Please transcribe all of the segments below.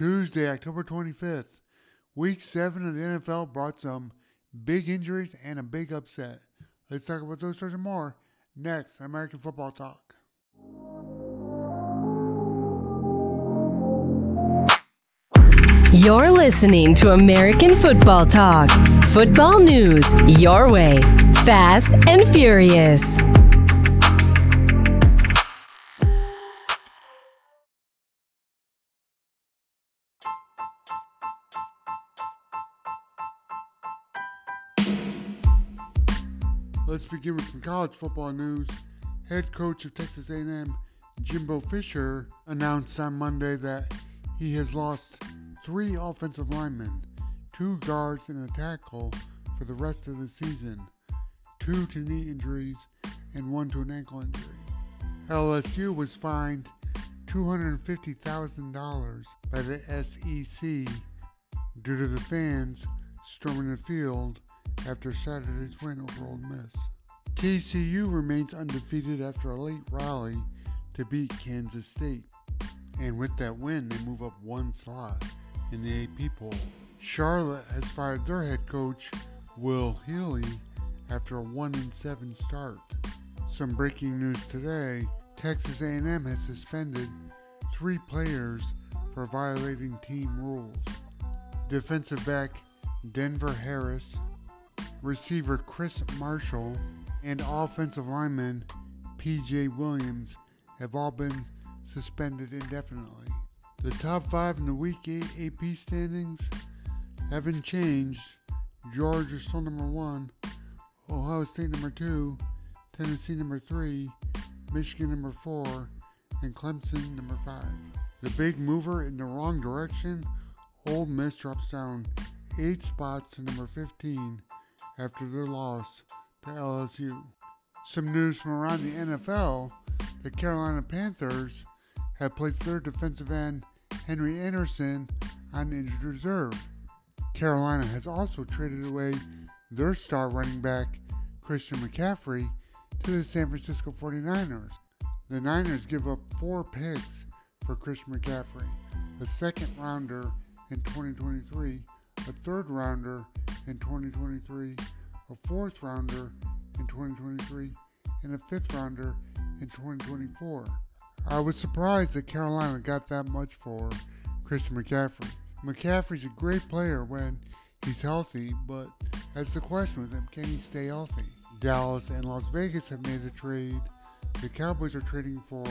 Tuesday, October 25th, week seven of the NFL brought some big injuries and a big upset. Let's talk about those stories and more next American Football Talk. You're listening to American Football Talk. Football news your way, fast and furious. Begin with some college football news. Head coach of Texas A&M, Jimbo Fisher, announced on Monday that he has lost three offensive linemen, two guards, and a tackle for the rest of the season, two to knee injuries, and one to an ankle injury. LSU was fined $250,000 by the SEC due to the fans storming the field after Saturday's win over Ole Miss. TCU remains undefeated after a late rally to beat Kansas State. And with that win, they move up one slot in the AP poll. Charlotte has fired their head coach, Will Healy, after a 1 7 start. Some breaking news today Texas A&M has suspended three players for violating team rules. Defensive back Denver Harris, receiver Chris Marshall, and offensive lineman PJ Williams have all been suspended indefinitely. The top five in the Week 8 AP standings haven't changed. Georgia still number one, Ohio State number two, Tennessee number three, Michigan number four, and Clemson number five. The big mover in the wrong direction, Ole Miss drops down eight spots to number 15 after their loss to LSU. Some news from around the NFL the Carolina Panthers have placed their defensive end Henry Anderson on injured reserve. Carolina has also traded away their star running back Christian McCaffrey to the San Francisco 49ers. The Niners give up four picks for Christian McCaffrey, a second rounder in 2023, a third rounder in 2023, a fourth rounder in 2023, and a fifth rounder in 2024. I was surprised that Carolina got that much for Christian McCaffrey. McCaffrey's a great player when he's healthy, but that's the question with him can he stay healthy? Dallas and Las Vegas have made a trade. The Cowboys are trading for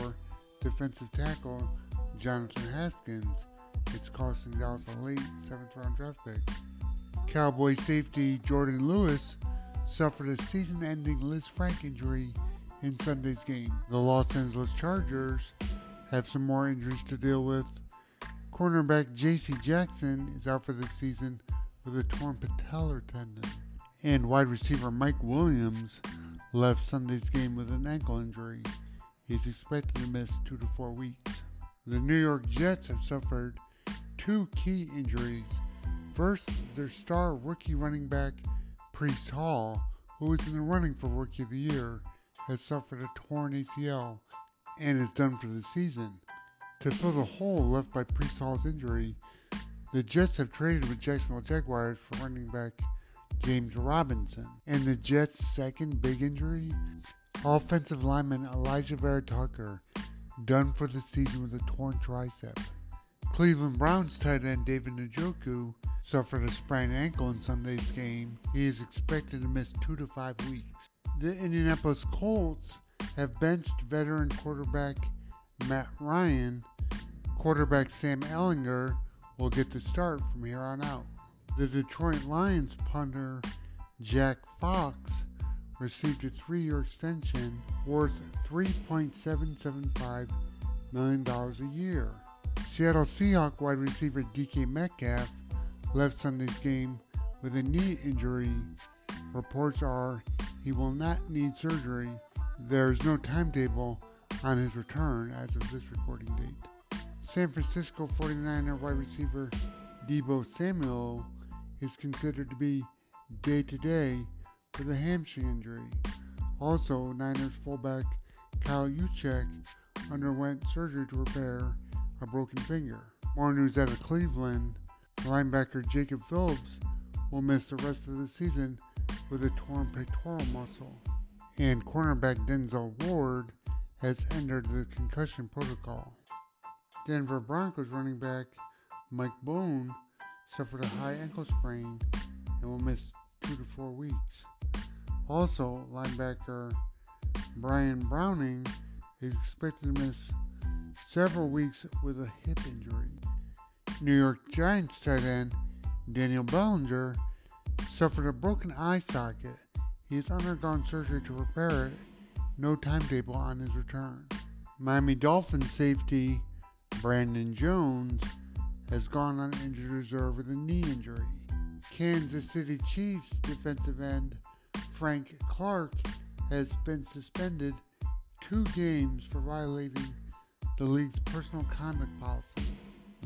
defensive tackle Jonathan Hankins. It's costing Dallas a late seventh round draft pick. Cowboy safety Jourdan Lewis suffered a season ending Liz Lisfranc injury in Sunday's game. The Los Angeles Chargers have some more injuries to deal with. Cornerback J.C. Jackson is out for the season with a torn patellar tendon. And wide receiver Mike Williams left Sunday's game with an ankle injury. He's expected to miss two to four weeks. The New York Jets have suffered two key injuries. First, their star rookie running back Breece Hall, who is in the running for Rookie of the Year, has suffered a torn ACL and is done for the season. To fill the hole left by Breece Hall's injury, the Jets have traded with Jacksonville Jaguars for running back James Robinson. And the Jets' second big injury, offensive lineman Alijah Vera-Tucker, done for the season with a torn tricep. Cleveland Browns tight end David Njoku suffered a sprained ankle in Sunday's game. He is expected to miss two to five weeks the Indianapolis Colts have benched veteran quarterback Matt Ryan. Quarterback Sam Ehlinger will get the start from here on out. The Detroit Lions punter Jack Fox received a three year extension worth $3.775 million a year. Seattle Seahawk wide receiver DK Metcalf left Sunday's game with a knee injury. Reports are he will not need surgery. There is no timetable on his return as of this recording date. San Francisco 49er wide receiver Deebo Samuel is considered to be day to day with a hamstring injury. Also, Niners fullback Kyle Juszczyk underwent surgery to repair a broken finger. More news out of Cleveland. Linebacker Jacob Phillips will miss the rest of the season with a torn pectoral muscle. And cornerback Denzel Ward has entered the concussion protocol. Denver Broncos running back Mike Boone suffered a high ankle sprain and will miss two to four weeks. Also, linebacker Baron Browning is expected to miss several weeks with a hip injury. New York Giants tight end Daniel Bellinger suffered a broken eye socket. He has undergone surgery to repair it. No timetable on his return. Miami Dolphins safety Brandon Jones has gone on injured reserve with a knee injury. Kansas City Chiefs defensive end Frank Clark has been suspended two games for violating the league's personal conduct policy.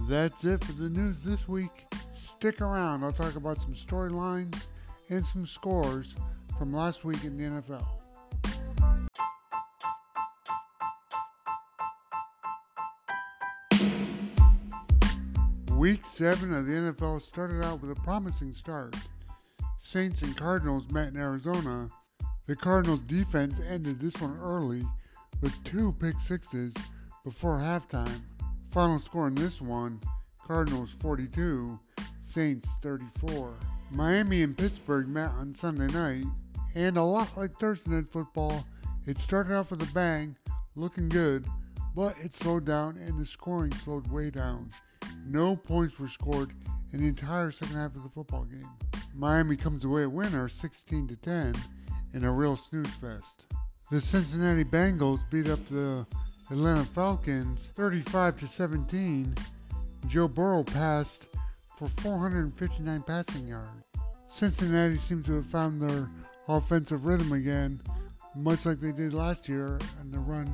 That's it for the news this week. Stick around, I'll talk about some storylines and some scores from last week in the NFL. Week 7 of the NFL started out with a promising start. Saints and Cardinals met in Arizona. The Cardinals defense ended this one early with two pick sixes before halftime. Final score in this one Cardinals 42, Saints 34. Miami and Pittsburgh met on Sunday night, and a lot like Thursday night football, it started off with a bang, looking good, but it slowed down and the scoring slowed way down. No points were scored in the entire second half of the football game. Miami comes away a winner 16 to 10 in a real snooze fest. The Cincinnati Bengals beat up the Atlanta Falcons 35 to 17. Joe Burrow passed for 459 passing yards. Cincinnati seems to have found their offensive rhythm again, much like they did last year in the run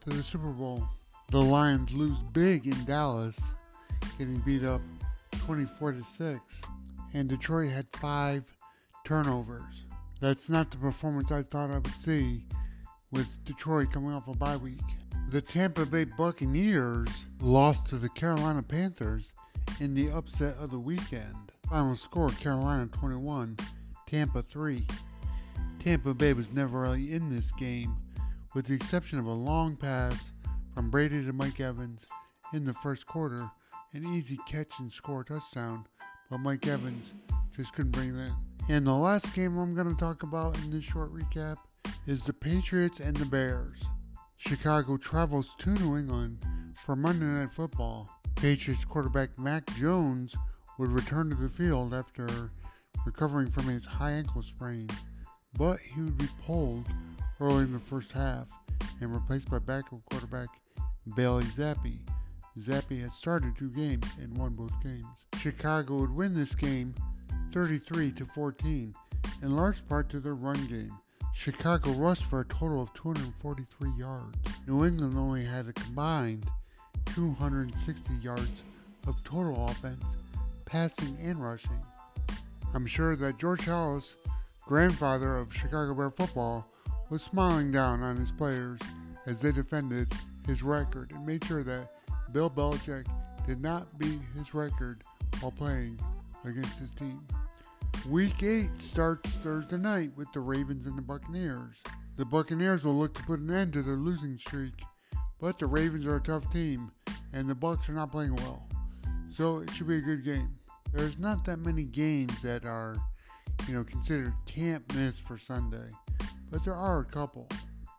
to the Super Bowl. The Lions lose big in Dallas, getting beat up 24 to 6, and Detroit had 5 turnovers. That's not the performance I thought I would see with Detroit coming off a bye week. The Tampa Bay Buccaneers lost to the Carolina Panthers in the upset of the weekend. Final score Carolina 21, Tampa 3. Tampa Bay was never really in this game, with the exception of a long pass from Brady to Mike Evans in the first quarter, an easy catch and score touchdown, but Mike Evans just couldn't bring it in. And the last game I'm going to talk about in this short recap is the Patriots and the Bears. Chicago travels to New England for Monday Night Football. Patriots quarterback Mac Jones would return to the field after recovering from his high ankle sprain, but he would be pulled early in the first half and replaced by backup quarterback Bailey Zappe. Zappe had started two games and won both games. Chicago would win this game 33 to 14, in large part to their run game. Chicago rushed for a total of 243 yards. New England only had a combined 260 yards of total offense, passing and rushing. I'm sure that George Halas, grandfather of Chicago Bear football, was smiling down on his players as they defended his record and made sure that Bill Belichick did not beat his record while playing against his team. Week 8 starts Thursday night with the Ravens and the Buccaneers. The Buccaneers will look to put an end to their losing streak, but the Ravens are a tough team and the Bucks are not playing well. So it should be a good game. There's not that many games that are, you know, considered can't miss for Sunday, but there are a couple.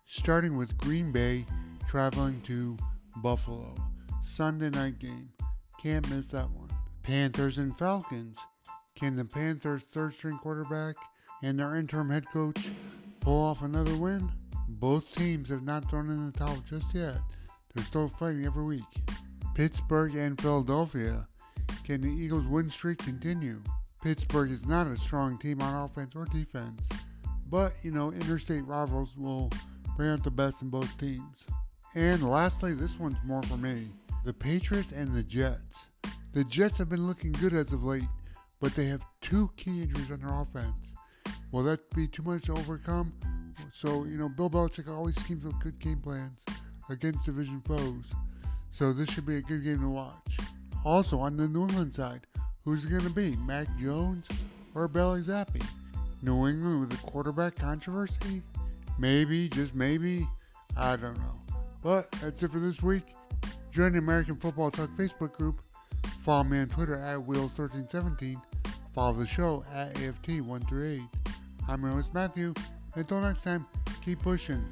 Starting with Green Bay traveling to Buffalo. Sunday night game. Can't miss that one. Panthers and Falcons. Can the Panthers' third string quarterback and their interim head coach pull off another win? Both teams have not thrown in the towel just yet. They're still fighting every week. Pittsburgh and Philadelphia. Can the Eagles' win streak continue? Pittsburgh is not a strong team on offense or defense, but you know, interstate rivals will bring out the best in both teams. And lastly, this one's more for me the Patriots and the Jets. The Jets have been looking good as of late, but they have two key injuries on their offense. Will that be too much to overcome? So, you know, Bill Belichick always keeps up good game plans against division foes. So this should be a good game to watch. Also on the New England side, who's it going to be, Mac Jones or Bailey Zappe? New England with a quarterback controversy? Maybe, just maybe. I don't know. But that's it for this week. Join the American Football Talk Facebook group. Follow me on Twitter at Wheels1317. Follow the show at AFT138. I'm your host Matthew. Until next time, keep pushing.